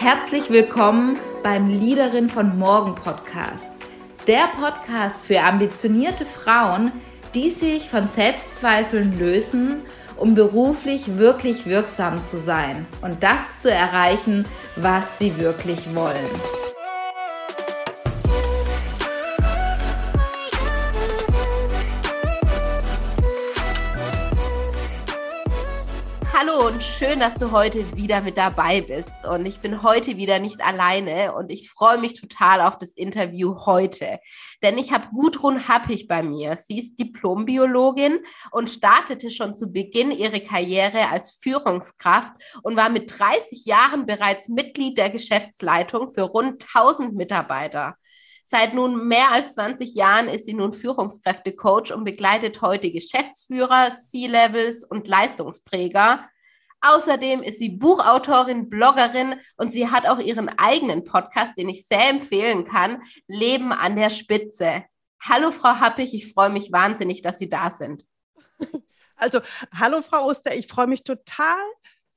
Herzlich willkommen beim Leaderin von Morgen Podcast. Der Podcast für ambitionierte Frauen, die sich von Selbstzweifeln lösen, um beruflich wirklich wirksam zu sein und das zu erreichen, was sie wirklich wollen. Schön, dass du heute wieder mit dabei bist. Und ich bin heute wieder nicht alleine und ich freue mich total auf das Interview heute. Denn ich habe Gudrun Happig bei mir. Sie ist Diplombiologin und startete schon zu Beginn ihre Karriere als Führungskraft und war mit 30 Jahren bereits Mitglied der Geschäftsleitung für rund 1000 Mitarbeiter. Seit nun mehr als 20 Jahren ist sie nun Führungskräftecoach und begleitet heute Geschäftsführer, C-Levels und Leistungsträger. Außerdem ist sie Buchautorin, Bloggerin und sie hat auch ihren eigenen Podcast, den ich sehr empfehlen kann, Leben an der Spitze. Hallo Frau Happig, ich freue mich wahnsinnig, dass Sie da sind. Also, hallo Frau Oster, ich freue mich total,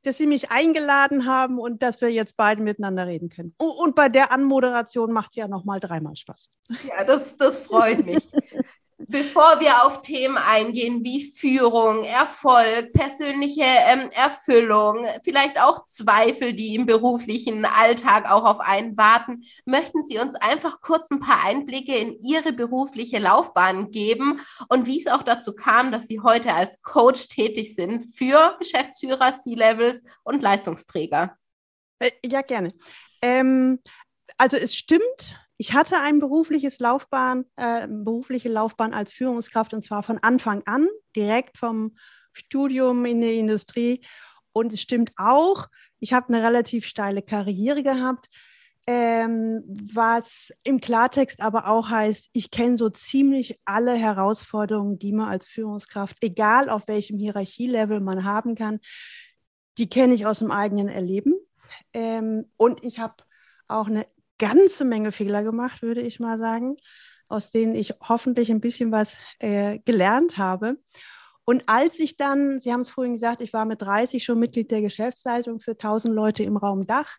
dass Sie mich eingeladen haben und dass wir jetzt beide miteinander reden können. Und bei der Anmoderation macht es ja noch mal dreimal Spaß. Ja, das, das freut mich. Bevor wir auf Themen eingehen wie Führung, Erfolg, persönliche ähm, Erfüllung, vielleicht auch Zweifel, die im beruflichen Alltag auch auf einen warten, möchten Sie uns einfach kurz ein paar Einblicke in Ihre berufliche Laufbahn geben und wie es auch dazu kam, dass Sie heute als Coach tätig sind für Geschäftsführer, C-Levels und Leistungsträger. Äh, ja, gerne. Ähm, also es stimmt, ich hatte eine berufliches Laufbahn, äh, berufliche Laufbahn als Führungskraft und zwar von Anfang an, direkt vom Studium in der Industrie. Und es stimmt auch, ich habe eine relativ steile Karriere gehabt, ähm, was im Klartext aber auch heißt, ich kenne so ziemlich alle Herausforderungen, die man als Führungskraft, egal auf welchem Hierarchielevel man haben kann, die kenne ich aus dem eigenen Erleben. Ähm, und ich habe auch eine ganze Menge Fehler gemacht, würde ich mal sagen, aus denen ich hoffentlich ein bisschen was äh, gelernt habe. Und als ich dann, Sie haben es vorhin gesagt, ich war mit 30 schon Mitglied der Geschäftsleitung für 1000 Leute im Raum Dach.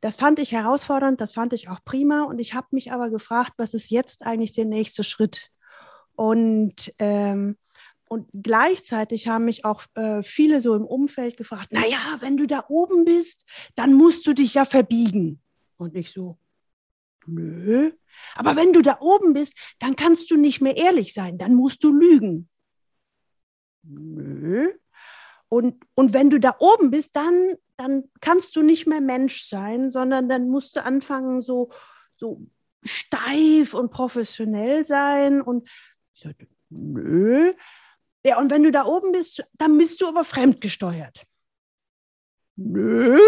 Das fand ich herausfordernd, das fand ich auch prima. Und ich habe mich aber gefragt, was ist jetzt eigentlich der nächste Schritt? Und, ähm, und gleichzeitig haben mich auch äh, viele so im Umfeld gefragt, naja, wenn du da oben bist, dann musst du dich ja verbiegen. Und ich so, nö. Aber wenn du da oben bist, dann kannst du nicht mehr ehrlich sein, dann musst du lügen. Nö. Und, und wenn du da oben bist, dann, dann kannst du nicht mehr Mensch sein, sondern dann musst du anfangen, so, so steif und professionell sein. Und ich sagte, nö. Ja, und wenn du da oben bist, dann bist du aber fremdgesteuert nö.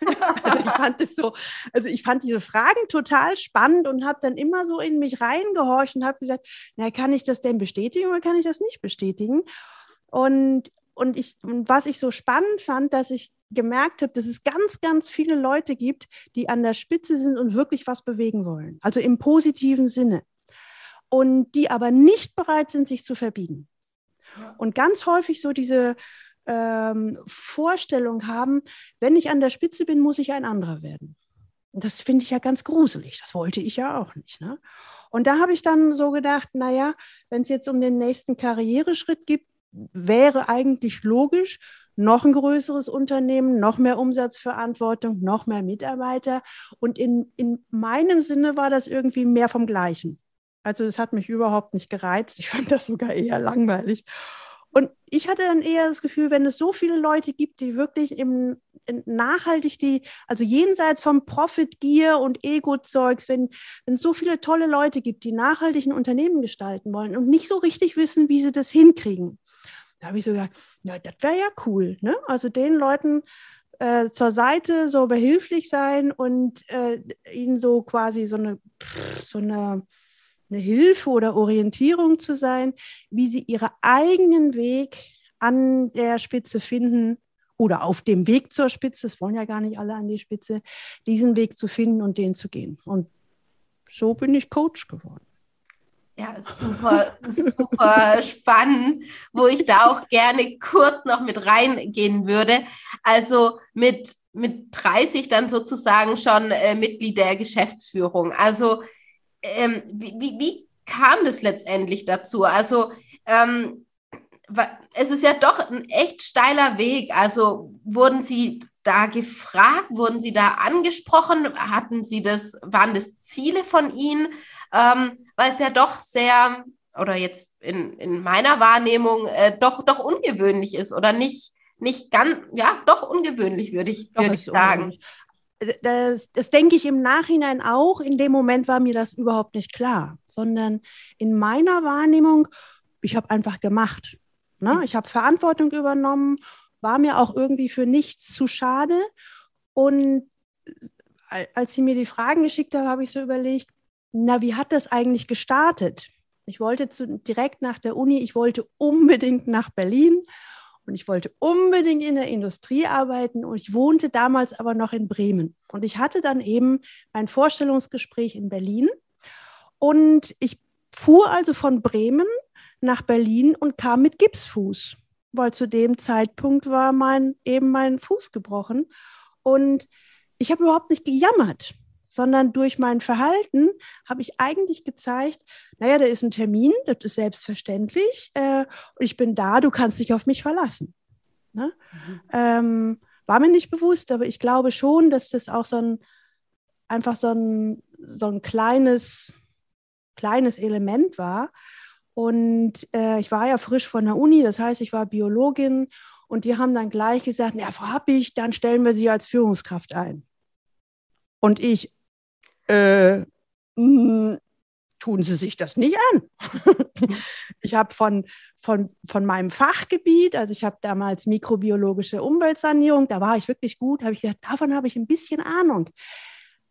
also ich fand es so, also ich fand diese Fragen total spannend und habe dann immer so in mich reingehorcht und habe gesagt, na, kann ich das denn bestätigen oder kann ich das nicht bestätigen? Und, und, ich, und was ich so spannend fand, dass ich gemerkt habe, dass es ganz, ganz viele Leute gibt, die an der Spitze sind und wirklich was bewegen wollen. Also im positiven Sinne. Und die aber nicht bereit sind, sich zu verbiegen. Und ganz häufig so diese, ähm, Vorstellung haben, wenn ich an der Spitze bin, muss ich ein anderer werden. Das finde ich ja ganz gruselig. Das wollte ich ja auch nicht. Ne? Und da habe ich dann so gedacht, naja, wenn es jetzt um den nächsten Karriereschritt gibt, wäre eigentlich logisch, noch ein größeres Unternehmen, noch mehr Umsatzverantwortung, noch mehr Mitarbeiter. Und in, in meinem Sinne war das irgendwie mehr vom Gleichen. Also es hat mich überhaupt nicht gereizt. Ich fand das sogar eher langweilig. Und ich hatte dann eher das Gefühl, wenn es so viele Leute gibt, die wirklich im, nachhaltig die, also jenseits vom Profit, Gier und Ego-Zeugs, wenn, es so viele tolle Leute gibt, die nachhaltig ein Unternehmen gestalten wollen und nicht so richtig wissen, wie sie das hinkriegen. Da habe ich so gedacht, ja, das wäre ja cool. Ne? Also den Leuten äh, zur Seite so behilflich sein und äh, ihnen so quasi so eine, so eine eine Hilfe oder Orientierung zu sein, wie sie ihren eigenen Weg an der Spitze finden oder auf dem Weg zur Spitze, es wollen ja gar nicht alle an die Spitze, diesen Weg zu finden und den zu gehen. Und so bin ich Coach geworden. Ja, super, super spannend, wo ich da auch gerne kurz noch mit reingehen würde. Also mit mit 30 dann sozusagen schon äh, Mitglied der Geschäftsführung. Also ähm, wie, wie, wie, kam das letztendlich dazu? Also ähm, es ist ja doch ein echt steiler Weg. Also wurden Sie da gefragt, wurden Sie da angesprochen? Hatten Sie das, waren das Ziele von Ihnen? Ähm, weil es ja doch sehr, oder jetzt in, in meiner Wahrnehmung, äh, doch, doch ungewöhnlich ist oder nicht, nicht ganz, ja, doch ungewöhnlich, würde ich, würd ich sagen. Das, das, denke ich im Nachhinein auch. In dem Moment war mir das überhaupt nicht klar, sondern in meiner Wahrnehmung, ich habe einfach gemacht. Ne? Ich habe Verantwortung übernommen, war mir auch irgendwie für nichts zu schade. Und als sie mir die Fragen geschickt haben, habe ich so überlegt, na, wie hat das eigentlich gestartet? Ich wollte zu, direkt nach der Uni, ich wollte unbedingt nach Berlin und ich wollte unbedingt in der Industrie arbeiten und ich wohnte damals aber noch in Bremen. Und ich hatte dann eben ein Vorstellungsgespräch in Berlin und ich fuhr also von Bremen nach Berlin und kam mit Gipsfuß, weil zu dem Zeitpunkt war mein, eben mein Fuß gebrochen. Und ich habe überhaupt nicht gejammert, sondern durch mein Verhalten habe ich eigentlich gezeigt, naja, da ist ein Termin, das ist selbstverständlich äh, und ich bin da, du kannst dich auf mich verlassen. Ne? Mhm. Ähm, war mir nicht bewusst, aber ich glaube schon, dass das auch so ein, einfach so ein, so ein kleines, kleines Element war, und äh, ich war ja frisch von der Uni, das heißt, ich war Biologin und die haben dann gleich gesagt, na, Frau Happig, dann stellen wir Sie als Führungskraft ein. Und ich, äh, mh, hm, tun Sie sich das nicht an. ich habe von, von, von meinem Fachgebiet, also ich habe damals mikrobiologische Umweltsanierung, da war ich wirklich gut, habe ich gesagt, davon habe ich ein bisschen Ahnung.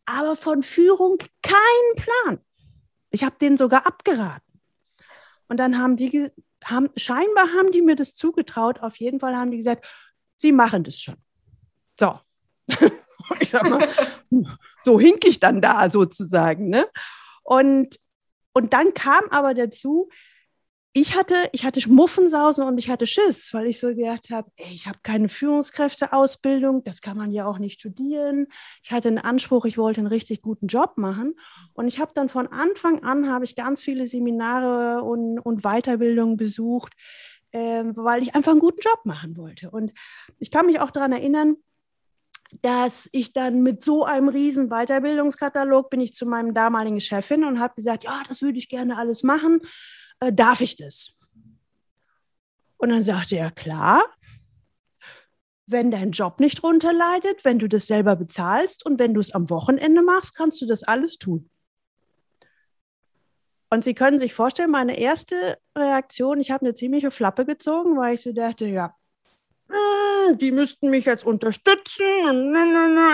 Aber von Führung keinen Plan. Ich habe den sogar abgeraten. Und dann haben die, haben, scheinbar haben die mir das zugetraut. Auf jeden Fall haben die gesagt, sie machen das schon. So. ich sag mal, so hink ich dann da sozusagen. Ne? Und, und dann kam aber dazu, ich hatte, ich hatte Muffensausen und ich hatte Schiss, weil ich so gedacht habe, ich habe keine Führungskräfteausbildung, das kann man ja auch nicht studieren. Ich hatte einen Anspruch, ich wollte einen richtig guten Job machen. Und ich habe dann von Anfang an, habe ich ganz viele Seminare und, und Weiterbildungen besucht, äh, weil ich einfach einen guten Job machen wollte. Und ich kann mich auch daran erinnern, dass ich dann mit so einem riesen Weiterbildungskatalog bin ich zu meinem damaligen Chefin und habe gesagt, ja, das würde ich gerne alles machen äh, darf ich das? Und dann sagte er, klar, wenn dein Job nicht runterleidet, wenn du das selber bezahlst und wenn du es am Wochenende machst, kannst du das alles tun. Und Sie können sich vorstellen, meine erste Reaktion, ich habe eine ziemliche Flappe gezogen, weil ich so dachte, ja, hm, die müssten mich jetzt unterstützen.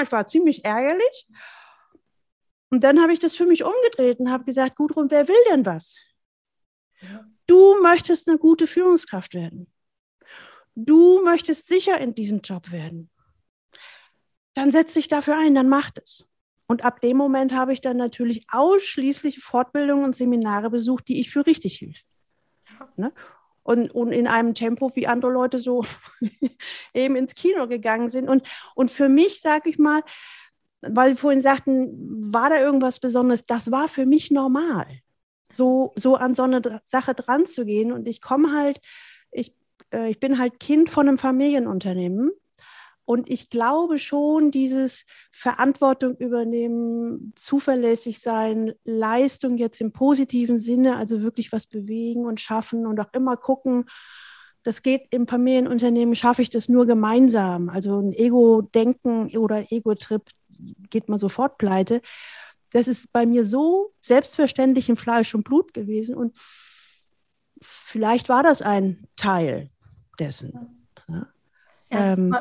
Ich war ziemlich ärgerlich. Und dann habe ich das für mich umgedreht und habe gesagt, Gudrun, wer will denn was? Du möchtest eine gute Führungskraft werden. Du möchtest sicher in diesem Job werden. Dann setz dich dafür ein, dann mach es. Und ab dem Moment habe ich dann natürlich ausschließlich Fortbildungen und Seminare besucht, die ich für richtig hielt. Ne? Und, und in einem Tempo, wie andere Leute so eben ins Kino gegangen sind. Und, und für mich, sage ich mal, weil Sie vorhin sagten, war da irgendwas Besonderes, das war für mich normal so, so an so eine Sache dran zu gehen. Und ich komme halt, ich, äh, ich bin halt Kind von einem Familienunternehmen. Und ich glaube schon, dieses Verantwortung übernehmen, zuverlässig sein, Leistung jetzt im positiven Sinne, also wirklich was bewegen und schaffen und auch immer gucken, das geht im Familienunternehmen, schaffe ich das nur gemeinsam. Also ein Ego-Denken oder Ego-Trip geht man sofort pleite das ist bei mir so selbstverständlich im Fleisch und Blut gewesen. Und vielleicht war das ein Teil dessen. Ja ähm,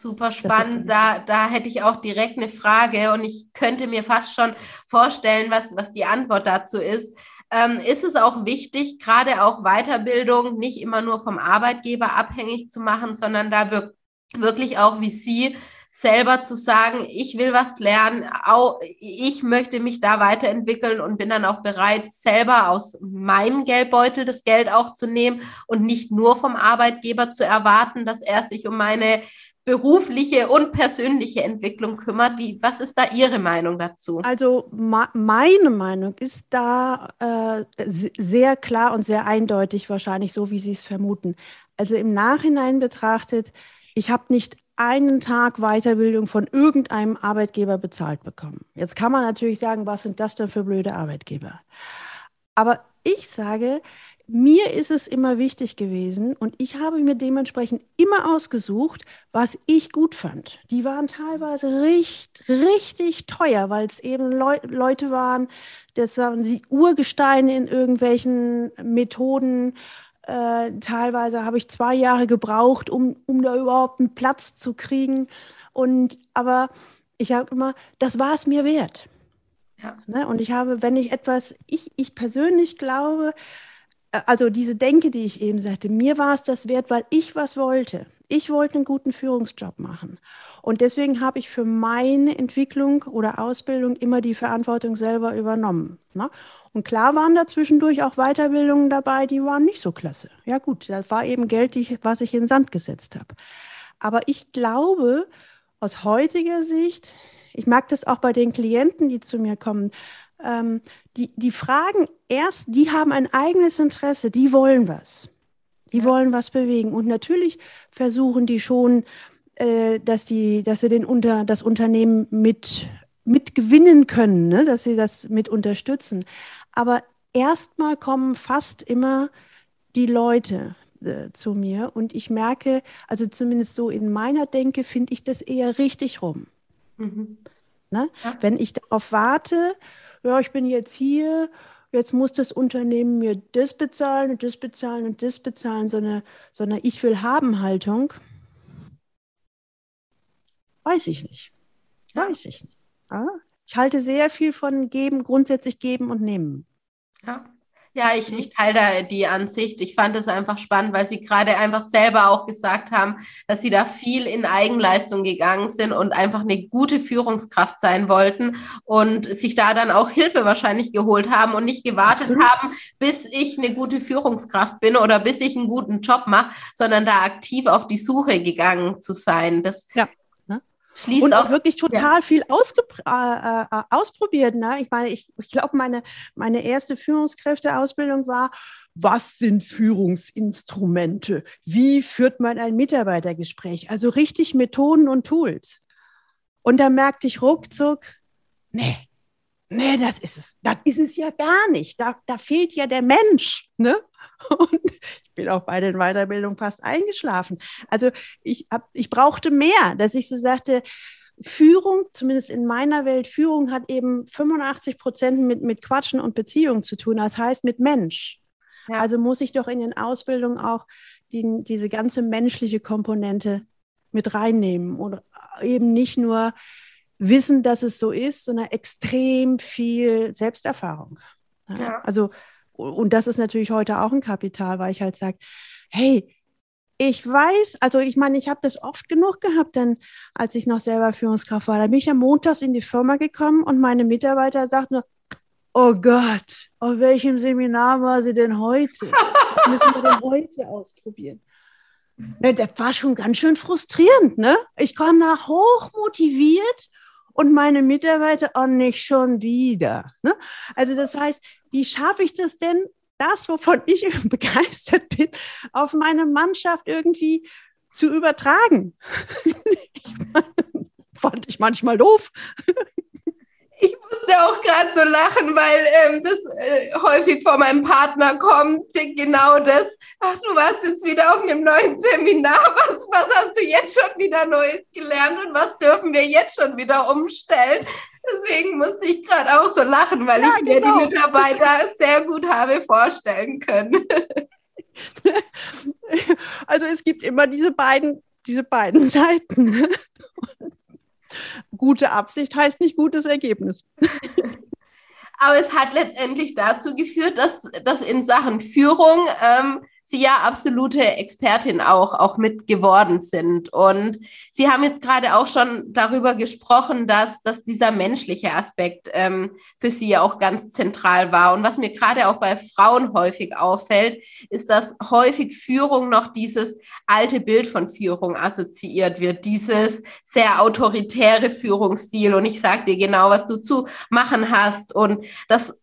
super, spannend. Da, da hätte ich auch direkt eine Frage und ich könnte mir fast schon vorstellen, was, was die Antwort dazu ist. Ähm, ist es auch wichtig, gerade auch Weiterbildung nicht immer nur vom Arbeitgeber abhängig zu machen, sondern da wir, wirklich auch wie Sie selber zu sagen, ich will was lernen, auch ich möchte mich da weiterentwickeln und bin dann auch bereit, selber aus meinem Geldbeutel das Geld auch zu nehmen und nicht nur vom Arbeitgeber zu erwarten, dass er sich um meine berufliche und persönliche Entwicklung kümmert. Wie, was ist da Ihre Meinung dazu? Also meine Meinung ist da äh, sehr klar und sehr eindeutig, wahrscheinlich so, wie Sie es vermuten. Also im Nachhinein betrachtet, ich habe nicht einen Tag Weiterbildung von irgendeinem Arbeitgeber bezahlt bekommen. Jetzt kann man natürlich sagen, was sind das denn für blöde Arbeitgeber? Aber ich sage, mir ist es immer wichtig gewesen und ich habe mir dementsprechend immer ausgesucht, was ich gut fand. Die waren teilweise richtig, richtig teuer, weil es eben Leu Leute waren, das waren die Urgesteine in irgendwelchen Methoden. Äh, teilweise habe ich zwei Jahre gebraucht, um, um da überhaupt einen Platz zu kriegen. Und aber ich habe immer, das war es mir wert. Ja. Ne? Und ich habe, wenn ich etwas, ich, ich persönlich glaube, also diese Denke, die ich eben sagte, mir war es das wert, weil ich was wollte. Ich wollte einen guten Führungsjob machen. Und deswegen habe ich für meine Entwicklung oder Ausbildung immer die Verantwortung selber übernommen. Ne? Und klar waren da zwischendurch auch Weiterbildungen dabei, die waren nicht so klasse. Ja gut, das war eben Geld, die, was ich in den Sand gesetzt habe. Aber ich glaube, aus heutiger Sicht, ich mag das auch bei den Klienten, die zu mir kommen, ähm, die, die fragen erst, die haben ein eigenes Interesse, die wollen was. Die ja. wollen was bewegen. Und natürlich versuchen die schon, äh, dass, die, dass sie den unter, das Unternehmen mit, mit gewinnen können, ne? dass sie das mit unterstützen. Aber erstmal kommen fast immer die Leute äh, zu mir und ich merke, also zumindest so in meiner Denke, finde ich das eher richtig rum. Mhm. Ne? Ja. Wenn ich darauf warte ja, ich bin jetzt hier, jetzt muss das Unternehmen mir das bezahlen und das bezahlen und das bezahlen, so eine, so eine Ich will haben Haltung. Weiß ich nicht. Weiß ich nicht. Ja? Ich halte sehr viel von geben, grundsätzlich geben und nehmen. Ja. Ja, ich, ich teile da die Ansicht. Ich fand es einfach spannend, weil Sie gerade einfach selber auch gesagt haben, dass Sie da viel in Eigenleistung gegangen sind und einfach eine gute Führungskraft sein wollten und sich da dann auch Hilfe wahrscheinlich geholt haben und nicht gewartet Absolut. haben, bis ich eine gute Führungskraft bin oder bis ich einen guten Job mache, sondern da aktiv auf die Suche gegangen zu sein. Das ja. Schließt und auch wirklich total ja. viel äh, äh, ausprobiert. Ne? Ich meine, ich, ich glaube, meine, meine erste Führungskräfteausbildung war, was sind Führungsinstrumente? Wie führt man ein Mitarbeitergespräch? Also richtig Methoden und Tools. Und da merkte ich ruckzuck, nee, nee, das ist es. Das ist es ja gar nicht. Da, da fehlt ja der Mensch. Ne? Und ich bin auch bei den Weiterbildungen fast eingeschlafen. Also ich, hab, ich brauchte mehr, dass ich so sagte, Führung, zumindest in meiner Welt, Führung hat eben 85 Prozent mit, mit Quatschen und Beziehungen zu tun. Das heißt mit Mensch. Ja. Also muss ich doch in den Ausbildungen auch die, diese ganze menschliche Komponente mit reinnehmen und eben nicht nur wissen, dass es so ist, sondern extrem viel Selbsterfahrung. Ja. Also und das ist natürlich heute auch ein Kapital, weil ich halt sage, hey, ich weiß, also ich meine, ich habe das oft genug gehabt, denn als ich noch selber Führungskraft war, da bin ich ja montags in die Firma gekommen und meine Mitarbeiter sagten nur, oh Gott, auf welchem Seminar war sie denn heute? Was müssen wir denn heute ausprobieren? Ne, das war schon ganz schön frustrierend, ne? Ich kam da hoch motiviert und meine Mitarbeiter auch nicht schon wieder. Ne? Also das heißt, wie schaffe ich das denn, das, wovon ich begeistert bin, auf meine Mannschaft irgendwie zu übertragen? ich meine, fand ich manchmal doof. Ich musste auch gerade so lachen, weil ähm, das äh, häufig von meinem Partner kommt, genau das. Ach, du warst jetzt wieder auf einem neuen Seminar. Was, was hast du jetzt schon wieder Neues gelernt und was dürfen wir jetzt schon wieder umstellen? Deswegen musste ich gerade auch so lachen, weil ja, ich mir genau. die Mitarbeiter sehr gut habe vorstellen können. Also es gibt immer diese beiden, diese beiden Seiten gute Absicht heißt nicht gutes Ergebnis. Aber es hat letztendlich dazu geführt, dass, dass in Sachen Führung ähm, Sie ja absolute Expertin auch, auch mit geworden sind. Und Sie haben jetzt gerade auch schon darüber gesprochen, dass, dass dieser menschliche Aspekt ähm, für Sie ja auch ganz zentral war. Und was mir gerade auch bei Frauen häufig auffällt, ist, dass häufig Führung noch dieses alte Bild von Führung assoziiert wird, dieses sehr autoritäre Führungsstil. Und ich sage dir genau, was du zu machen hast. Und das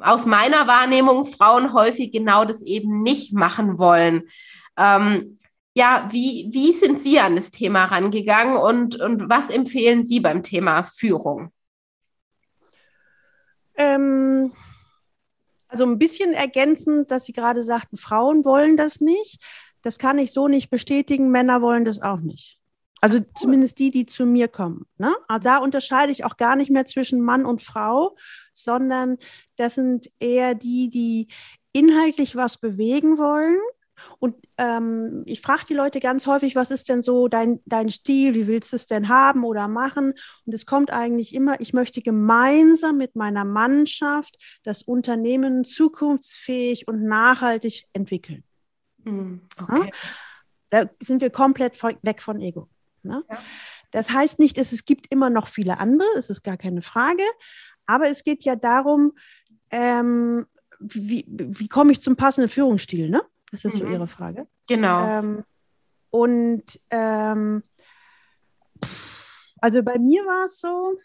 aus meiner Wahrnehmung Frauen häufig genau das eben nicht machen wollen. Ähm, ja, wie, wie sind Sie an das Thema rangegangen und, und was empfehlen Sie beim Thema Führung? Ähm, also ein bisschen ergänzend, dass Sie gerade sagten, Frauen wollen das nicht. Das kann ich so nicht bestätigen. Männer wollen das auch nicht. Also zumindest die, die zu mir kommen. Ne? Also da unterscheide ich auch gar nicht mehr zwischen Mann und Frau, sondern das sind eher die, die inhaltlich was bewegen wollen. Und ähm, ich frage die Leute ganz häufig, was ist denn so dein, dein Stil, wie willst du es denn haben oder machen? Und es kommt eigentlich immer, ich möchte gemeinsam mit meiner Mannschaft das Unternehmen zukunftsfähig und nachhaltig entwickeln. Hm, okay. Ja? Da sind wir komplett weg von Ego. Ne? Ja. Das heißt nicht, dass es gibt immer noch viele andere, es ist gar keine Frage, aber es geht ja darum, ähm, wie, wie komme ich zum passenden Führungsstil, ne? Das ist mhm. so Ihre Frage. Genau. Ähm, und ähm, also bei mir war es so,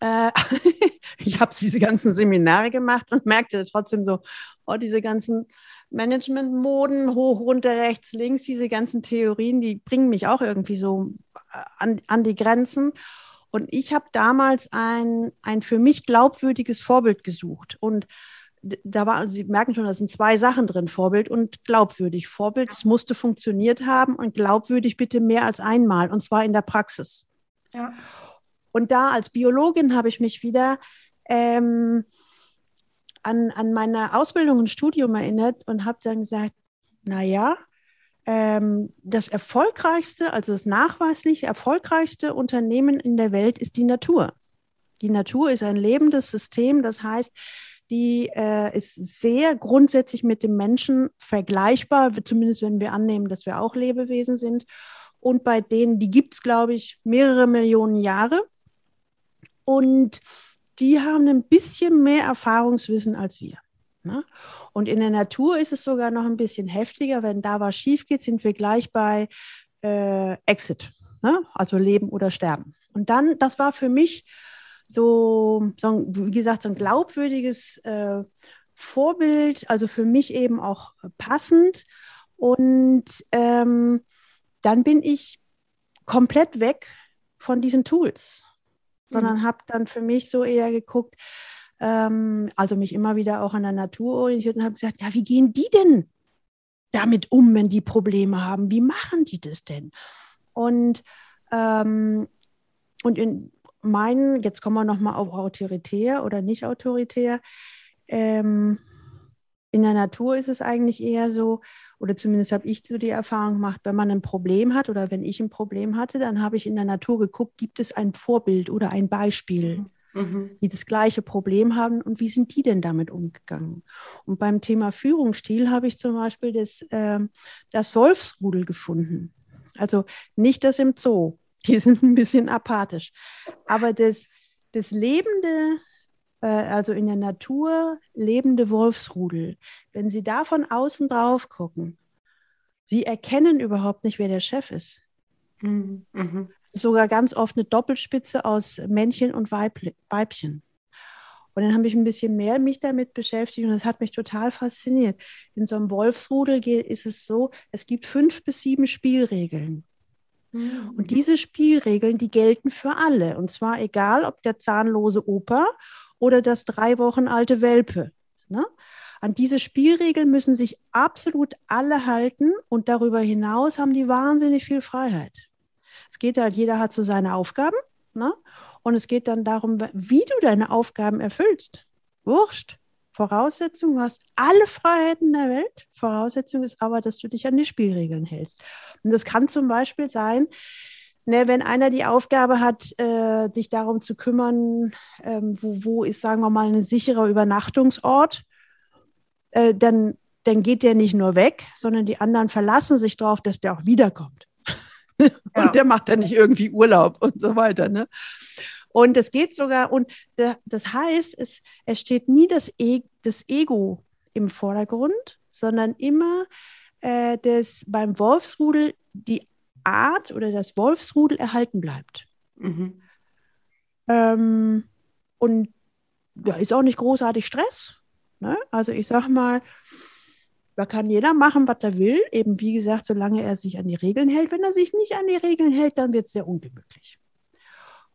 äh, ich habe diese ganzen Seminare gemacht und merkte trotzdem so, oh, diese ganzen Management-Moden, hoch, runter, rechts, links, diese ganzen Theorien, die bringen mich auch irgendwie so äh, an, an die Grenzen. Und ich habe damals ein, ein für mich glaubwürdiges Vorbild gesucht. Und da war, Sie merken schon, da sind zwei Sachen drin, Vorbild und glaubwürdig. Vorbild musste funktioniert haben und glaubwürdig bitte mehr als einmal, und zwar in der Praxis. Ja. Und da als Biologin habe ich mich wieder ähm, an, an meine Ausbildung und Studium erinnert und habe dann gesagt, naja, ähm, das erfolgreichste, also das nachweislich erfolgreichste Unternehmen in der Welt ist die Natur. Die Natur ist ein lebendes System, das heißt, die äh, ist sehr grundsätzlich mit dem Menschen vergleichbar, zumindest wenn wir annehmen, dass wir auch Lebewesen sind. Und bei denen, die gibt es, glaube ich, mehrere Millionen Jahre. Und die haben ein bisschen mehr Erfahrungswissen als wir. Ne? Und in der Natur ist es sogar noch ein bisschen heftiger. Wenn da was schief geht, sind wir gleich bei äh, Exit, ne? also Leben oder Sterben. Und dann, das war für mich so, so wie gesagt, so ein glaubwürdiges äh, Vorbild, also für mich eben auch passend. Und ähm, dann bin ich komplett weg von diesen Tools sondern mhm. habe dann für mich so eher geguckt, ähm, also mich immer wieder auch an der Natur orientiert und habe gesagt, ja, wie gehen die denn damit um, wenn die Probleme haben? Wie machen die das denn? Und, ähm, und in meinen, jetzt kommen wir nochmal auf autoritär oder nicht autoritär, ähm, in der Natur ist es eigentlich eher so, oder zumindest habe ich so die Erfahrung gemacht, wenn man ein Problem hat oder wenn ich ein Problem hatte, dann habe ich in der Natur geguckt, gibt es ein Vorbild oder ein Beispiel, mhm. die das gleiche Problem haben und wie sind die denn damit umgegangen? Und beim Thema Führungsstil habe ich zum Beispiel das, äh, das Wolfsrudel gefunden. Also nicht das im Zoo, die sind ein bisschen apathisch, aber das, das lebende also in der Natur lebende Wolfsrudel, wenn Sie da von außen drauf gucken, Sie erkennen überhaupt nicht, wer der Chef ist. Mhm. mhm. Sogar ganz oft eine Doppelspitze aus Männchen und Weibchen. Und dann habe ich ein bisschen mehr mich damit beschäftigt und das hat mich total fasziniert. In so einem Wolfsrudel ist es so, es gibt fünf bis sieben Spielregeln. Mhm. Und diese Spielregeln, die gelten für alle. Und zwar egal, ob der zahnlose Opa oder das drei Wochen alte Welpe. Ne? An diese Spielregeln müssen sich absolut alle halten und darüber hinaus haben die wahnsinnig viel Freiheit. Es geht halt, jeder hat so seine Aufgaben ne? und es geht dann darum, wie du deine Aufgaben erfüllst. Wurscht. Voraussetzung, du hast alle Freiheiten der Welt. Voraussetzung ist aber, dass du dich an die Spielregeln hältst. Und das kann zum Beispiel sein, Ne, wenn einer die Aufgabe hat, äh, dich darum zu kümmern, ähm, wo, wo ist, sagen wir mal, ein sicherer Übernachtungsort, äh, dann, dann geht der nicht nur weg, sondern die anderen verlassen sich darauf, dass der auch wiederkommt. Ja. Und der macht dann nicht irgendwie Urlaub und so weiter. Ne? Und es geht sogar, und das heißt, es, es steht nie das, e das Ego im Vordergrund, sondern immer äh, dass beim Wolfsrudel die Art oder das Wolfsrudel erhalten bleibt. Mhm. Ähm, und da ist auch nicht großartig Stress. Ne? Also ich sag mal, da kann jeder machen, was er will, eben wie gesagt, solange er sich an die Regeln hält. Wenn er sich nicht an die Regeln hält, dann wird es sehr ungemütlich.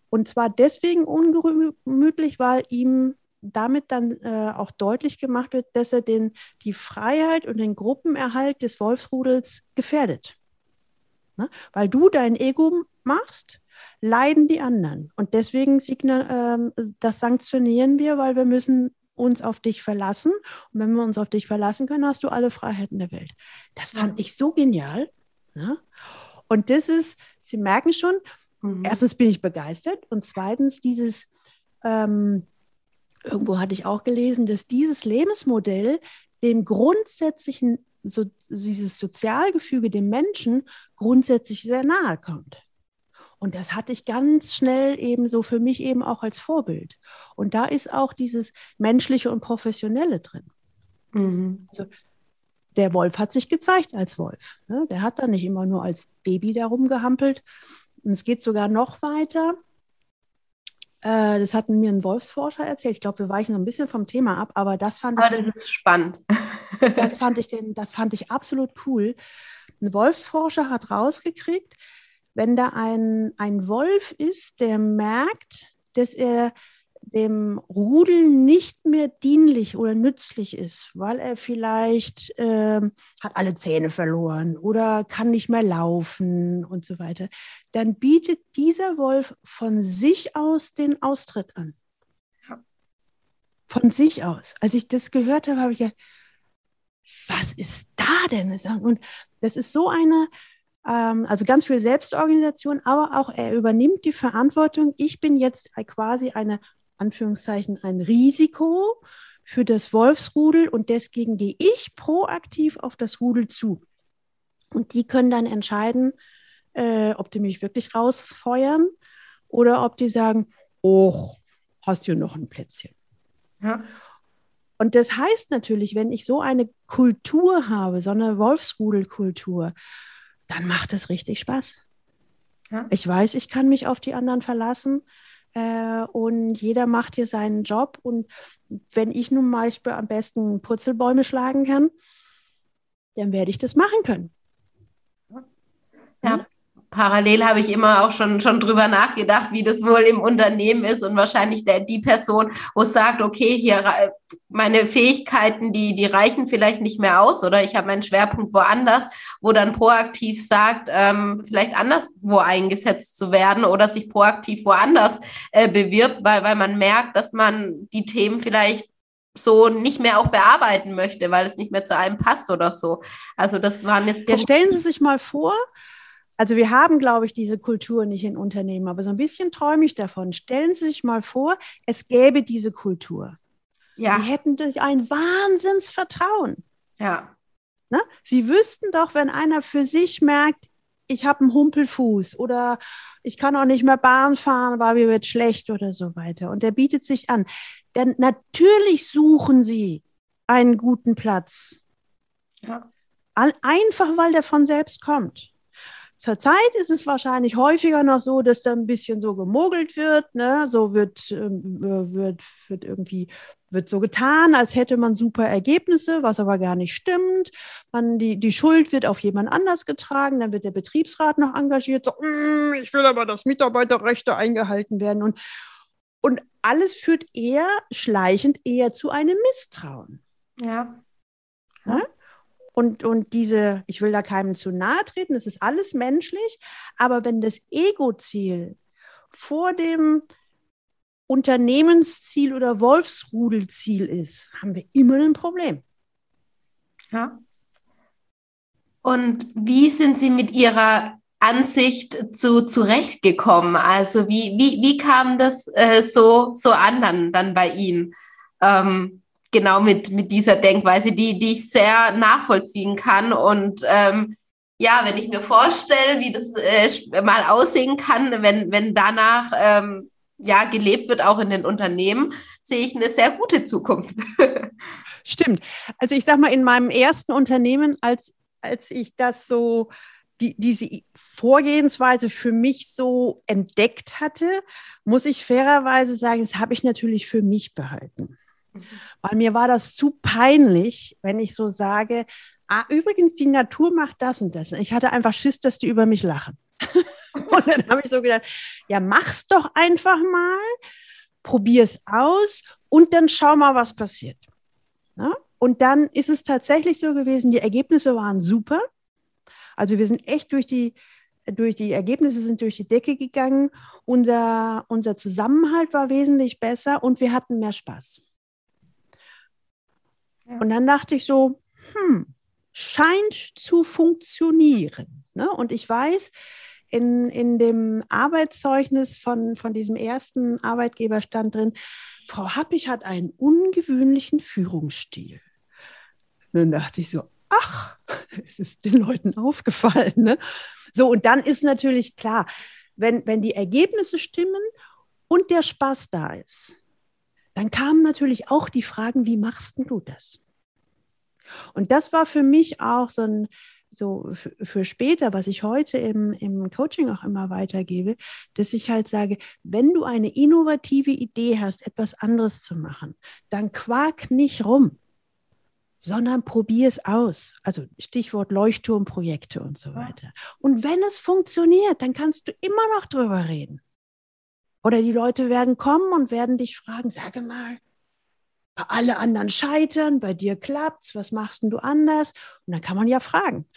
Und zwar deswegen ungemütlich, weil ihm damit dann äh, auch deutlich gemacht wird, dass er den, die Freiheit und den Gruppenerhalt des Wolfsrudels gefährdet. Ne? Weil du dein Ego machst, leiden die anderen. Und deswegen signal, äh, das sanktionieren wir, weil wir müssen uns auf dich verlassen. Und wenn wir uns auf dich verlassen können, hast du alle Freiheiten der Welt. Das fand ich so genial. Ne? Und das ist, Sie merken schon, mhm. erstens bin ich begeistert und zweitens dieses, ähm, irgendwo hatte ich auch gelesen, dass dieses Lebensmodell dem grundsätzlichen, so, dieses Sozialgefüge dem Menschen grundsätzlich sehr nahe kommt. Und das hatte ich ganz schnell eben so für mich eben auch als Vorbild. Und da ist auch dieses Menschliche und Professionelle drin. Mhm. Also der Wolf hat sich gezeigt als Wolf. Ne? Der hat da nicht immer nur als Baby da rumgehampelt. Und es geht sogar noch weiter. Äh, das hat mir ein Wolfsforscher erzählt. Ich glaube, wir weichen so ein bisschen vom Thema ab, aber das fand aber ich. das ist spannend. das fand ich den, das fand ich absolut cool. Ein Wolfsforscher hat rausgekriegt, wenn da ein, ein Wolf ist, der merkt, dass er dem Rudel nicht mehr dienlich oder nützlich ist, weil er vielleicht äh, hat alle Zähne verloren oder kann nicht mehr laufen und so weiter, dann bietet dieser Wolf von sich aus den Austritt an. Von sich aus. Als ich das gehört habe, habe ich gedacht, was ist da denn? Und das ist so eine, ähm, also ganz viel Selbstorganisation, aber auch er übernimmt die Verantwortung. Ich bin jetzt quasi eine Anführungszeichen ein Risiko für das Wolfsrudel und deswegen gehe ich proaktiv auf das Rudel zu. Und die können dann entscheiden, äh, ob die mich wirklich rausfeuern oder ob die sagen, oh, hast du noch ein Plätzchen. Ja. Und das heißt natürlich, wenn ich so eine Kultur habe, so eine Wolfsrudelkultur, dann macht es richtig Spaß. Ja. Ich weiß, ich kann mich auf die anderen verlassen äh, und jeder macht hier seinen Job. Und wenn ich nun mal am besten Purzelbäume schlagen kann, dann werde ich das machen können. Ja, parallel habe ich immer auch schon, schon drüber nachgedacht, wie das wohl im Unternehmen ist und wahrscheinlich der, die Person, wo es sagt, okay, hier meine Fähigkeiten, die, die reichen vielleicht nicht mehr aus oder ich habe meinen Schwerpunkt woanders, wo dann proaktiv sagt, ähm, vielleicht anderswo eingesetzt zu werden oder sich proaktiv woanders äh, bewirbt, weil, weil man merkt, dass man die Themen vielleicht so nicht mehr auch bearbeiten möchte, weil es nicht mehr zu einem passt oder so. Also das waren jetzt. Ja, stellen Sie sich mal vor, also wir haben, glaube ich, diese Kultur nicht in Unternehmen, aber so ein bisschen träume ich davon. Stellen Sie sich mal vor, es gäbe diese Kultur. Ja. Sie hätten durch ein Wahnsinnsvertrauen. Ja. Ne? Sie wüssten doch, wenn einer für sich merkt, ich habe einen Humpelfuß oder ich kann auch nicht mehr Bahn fahren, weil mir wird schlecht oder so weiter. Und der bietet sich an. Denn natürlich suchen sie einen guten Platz. Ja. Einfach, weil der von selbst kommt. Zurzeit ist es wahrscheinlich häufiger noch so, dass da ein bisschen so gemogelt wird, ne? so wird, ähm, äh, wird, wird irgendwie wird so getan, als hätte man super Ergebnisse, was aber gar nicht stimmt. Man, die, die Schuld wird auf jemand anders getragen, dann wird der Betriebsrat noch engagiert, so, mm, ich will aber, dass Mitarbeiterrechte eingehalten werden. Und, und alles führt eher schleichend eher zu einem Misstrauen. Ja. ja? Und, und diese, ich will da keinem zu nahe treten, das ist alles menschlich, aber wenn das Ego-Ziel vor dem Unternehmensziel oder Wolfsrudelziel ist, haben wir immer ein Problem. Ja. Und wie sind Sie mit Ihrer Ansicht zu zurechtgekommen? Also wie, wie, wie kam das äh, so, so an dann, dann bei Ihnen? Ähm, genau mit, mit dieser Denkweise, die, die ich sehr nachvollziehen kann. Und ähm, ja, wenn ich mir vorstelle, wie das äh, mal aussehen kann, wenn, wenn danach ähm, ja gelebt wird, auch in den Unternehmen, sehe ich eine sehr gute Zukunft. Stimmt. Also ich sage mal, in meinem ersten Unternehmen, als, als ich das so, die, diese Vorgehensweise für mich so entdeckt hatte, muss ich fairerweise sagen, das habe ich natürlich für mich behalten. Weil mir war das zu peinlich, wenn ich so sage, ah, übrigens, die Natur macht das und das. Ich hatte einfach Schiss, dass die über mich lachen. und dann habe ich so gedacht, ja, mach's doch einfach mal, probier's aus und dann schau mal, was passiert. Na? Und dann ist es tatsächlich so gewesen, die Ergebnisse waren super. Also wir sind echt durch die, durch die Ergebnisse sind durch die Decke gegangen. Unser, unser Zusammenhalt war wesentlich besser und wir hatten mehr Spaß. Und dann dachte ich so, hm, scheint zu funktionieren. Ne? Und ich weiß, in, in dem Arbeitszeugnis von, von diesem ersten Arbeitgeber stand drin, Frau Happig hat einen ungewöhnlichen Führungsstil. Und dann dachte ich so, ach, es ist den Leuten aufgefallen. Ne? So, und dann ist natürlich klar, wenn, wenn die Ergebnisse stimmen und der Spaß da ist, dann kamen natürlich auch die Fragen, wie machst du das? Und das war für mich auch so ein, so für später, was ich heute im, im Coaching auch immer weitergebe, dass ich halt sage, wenn du eine innovative Idee hast, etwas anderes zu machen, dann quak nicht rum, sondern probier es aus. Also Stichwort Leuchtturmprojekte und so weiter. Und wenn es funktioniert, dann kannst du immer noch drüber reden. Oder die Leute werden kommen und werden dich fragen, sage mal, alle anderen scheitern, bei dir klappt's, was machst denn du anders? Und dann kann man ja fragen.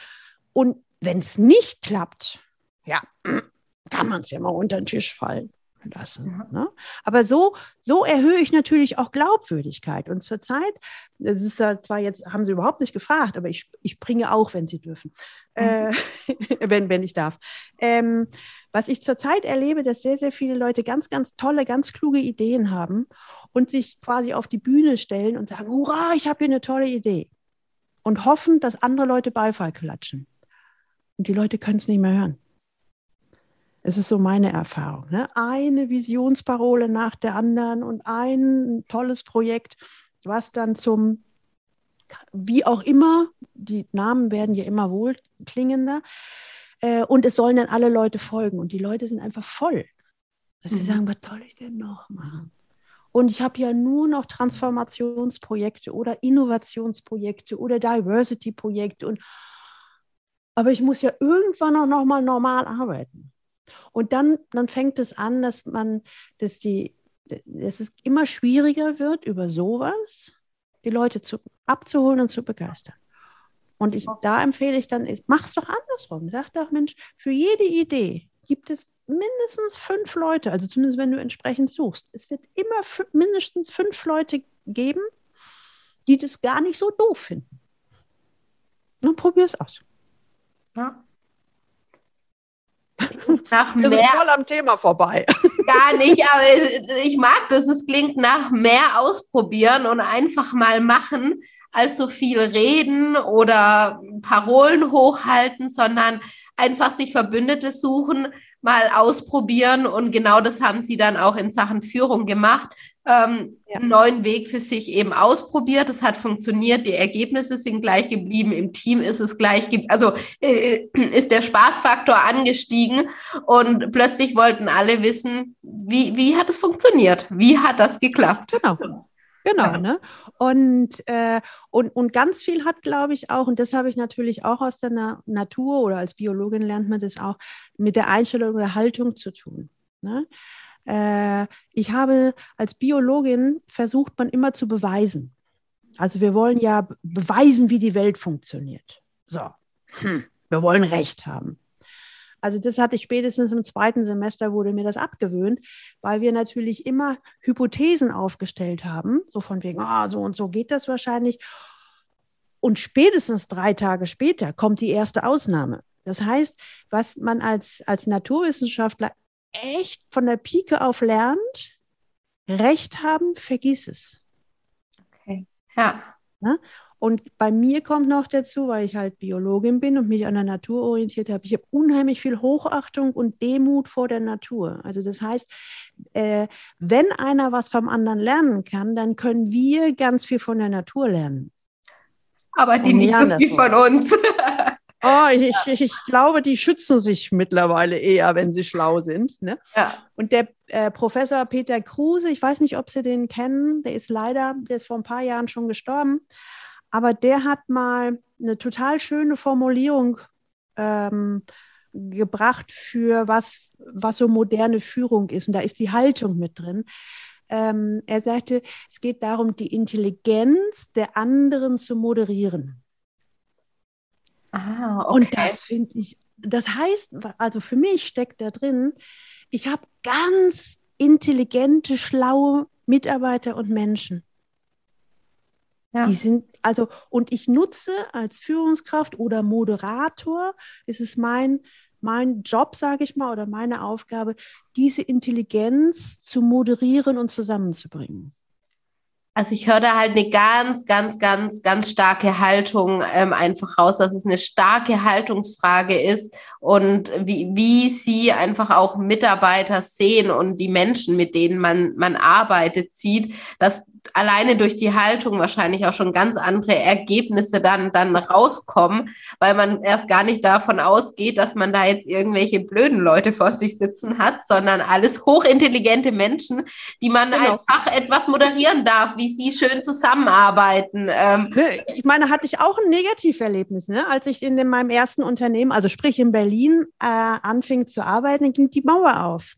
Und wenn es nicht klappt, ja, kann man es ja mal unter den Tisch fallen lassen. Ne? Aber so, so erhöhe ich natürlich auch Glaubwürdigkeit. Und zurzeit, das ist ja zwar jetzt, haben Sie überhaupt nicht gefragt, aber ich, ich bringe auch, wenn Sie dürfen, mhm. äh, wenn, wenn ich darf. Ähm, was ich zurzeit erlebe, dass sehr, sehr viele Leute ganz, ganz tolle, ganz kluge Ideen haben und sich quasi auf die Bühne stellen und sagen, hurra, ich habe hier eine tolle Idee. Und hoffen, dass andere Leute Beifall klatschen. Und die Leute können es nicht mehr hören. Es ist so meine Erfahrung. Ne? Eine Visionsparole nach der anderen und ein tolles Projekt, was dann zum, wie auch immer, die Namen werden ja immer wohlklingender, äh, und es sollen dann alle Leute folgen. Und die Leute sind einfach voll. Dass sie mhm. sagen, was soll ich denn noch machen? Und ich habe ja nur noch Transformationsprojekte oder Innovationsprojekte oder Diversity-Projekte. aber ich muss ja irgendwann auch noch mal normal arbeiten. Und dann, dann fängt es an, dass man, dass die, dass es immer schwieriger wird, über sowas die Leute zu, abzuholen und zu begeistern. Und ich, da empfehle ich dann, mach es doch andersrum. Sag doch, Mensch, für jede Idee gibt es mindestens fünf Leute, also zumindest wenn du entsprechend suchst. Es wird immer mindestens fünf Leute geben, die das gar nicht so doof finden. Dann probier es aus. Ja. Nach mehr, Wir sind voll am Thema vorbei. Gar nicht, aber ich mag das. Es klingt nach mehr ausprobieren und einfach mal machen, als so viel reden oder Parolen hochhalten, sondern einfach sich Verbündete suchen, mal ausprobieren. Und genau das haben sie dann auch in Sachen Führung gemacht. Ähm, ja. Einen neuen Weg für sich eben ausprobiert. Es hat funktioniert. Die Ergebnisse sind gleich geblieben. Im Team ist es gleich, also äh, ist der Spaßfaktor angestiegen. Und plötzlich wollten alle wissen, wie, wie hat es funktioniert? Wie hat das geklappt? Genau. Genau, ja. ne? Und, äh, und, und ganz viel hat, glaube ich, auch, und das habe ich natürlich auch aus der Na Natur oder als Biologin lernt man das auch, mit der Einstellung oder Haltung zu tun. Ne? Äh, ich habe als Biologin versucht, man immer zu beweisen. Also wir wollen ja beweisen, wie die Welt funktioniert. So, hm. wir wollen Recht haben. Also das hatte ich spätestens im zweiten Semester, wurde mir das abgewöhnt, weil wir natürlich immer Hypothesen aufgestellt haben, so von wegen, ah, so und so geht das wahrscheinlich. Und spätestens drei Tage später kommt die erste Ausnahme. Das heißt, was man als, als Naturwissenschaftler echt von der Pike auf lernt, Recht haben, vergiss es. Okay. Ja. Ne? Und bei mir kommt noch dazu, weil ich halt Biologin bin und mich an der Natur orientiert habe, ich habe unheimlich viel Hochachtung und Demut vor der Natur. Also das heißt, äh, wenn einer was vom anderen lernen kann, dann können wir ganz viel von der Natur lernen. Aber die nicht so viel von uns. Oh, ich, ich, ich, glaube, die schützen sich mittlerweile eher, wenn sie schlau sind. Ne? Ja. Und der äh, Professor Peter Kruse, ich weiß nicht, ob Sie den kennen, der ist leider, der ist vor ein paar Jahren schon gestorben, aber der hat mal eine total schöne Formulierung ähm, gebracht für was, was so moderne Führung ist. Und da ist die Haltung mit drin. Ähm, er sagte, es geht darum, die Intelligenz der anderen zu moderieren. Ah, okay. Und das finde ich, das heißt, also für mich steckt da drin, ich habe ganz intelligente, schlaue Mitarbeiter und Menschen. Ja. Die sind, also, und ich nutze als Führungskraft oder Moderator, ist es mein, mein Job, sage ich mal, oder meine Aufgabe, diese Intelligenz zu moderieren und zusammenzubringen. Also ich höre da halt eine ganz, ganz, ganz, ganz starke Haltung ähm, einfach raus, dass es eine starke Haltungsfrage ist und wie, wie sie einfach auch Mitarbeiter sehen und die Menschen, mit denen man, man arbeitet, sieht, dass alleine durch die Haltung wahrscheinlich auch schon ganz andere Ergebnisse dann, dann rauskommen, weil man erst gar nicht davon ausgeht, dass man da jetzt irgendwelche blöden Leute vor sich sitzen hat, sondern alles hochintelligente Menschen, die man genau. einfach etwas moderieren darf, wie sie schön zusammenarbeiten. Ähm, ich meine, hatte ich auch ein Negativerlebnis, ne? als ich in dem, meinem ersten Unternehmen, also sprich in Berlin, äh, anfing zu arbeiten, ging die Mauer auf.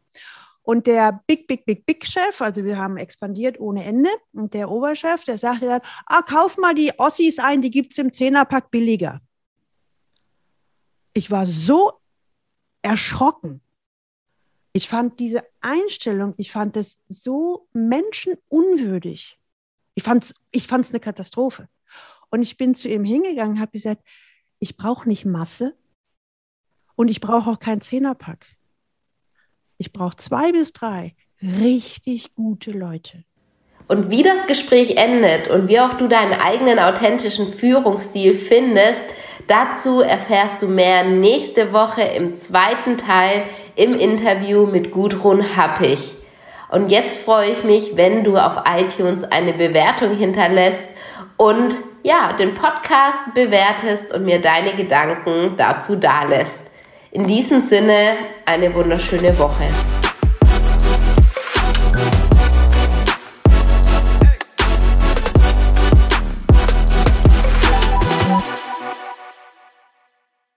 Und der Big, Big, Big, Big Chef, also wir haben expandiert ohne Ende, und der Oberchef, der sagte dann, ah, kauf mal die Ossis ein, die gibt es im Zehnerpack billiger. Ich war so erschrocken. Ich fand diese Einstellung, ich fand es so menschenunwürdig. Ich fand es ich fand's eine Katastrophe. Und ich bin zu ihm hingegangen habe gesagt, ich brauche nicht Masse und ich brauche auch keinen Zehnerpack. Ich brauche zwei bis drei richtig gute Leute. Und wie das Gespräch endet und wie auch du deinen eigenen authentischen Führungsstil findest, dazu erfährst du mehr nächste Woche im zweiten Teil im Interview mit Gudrun Happig. Und jetzt freue ich mich, wenn du auf iTunes eine Bewertung hinterlässt und ja, den Podcast bewertest und mir deine Gedanken dazu dalässt. In diesem Sinne eine wunderschöne Woche.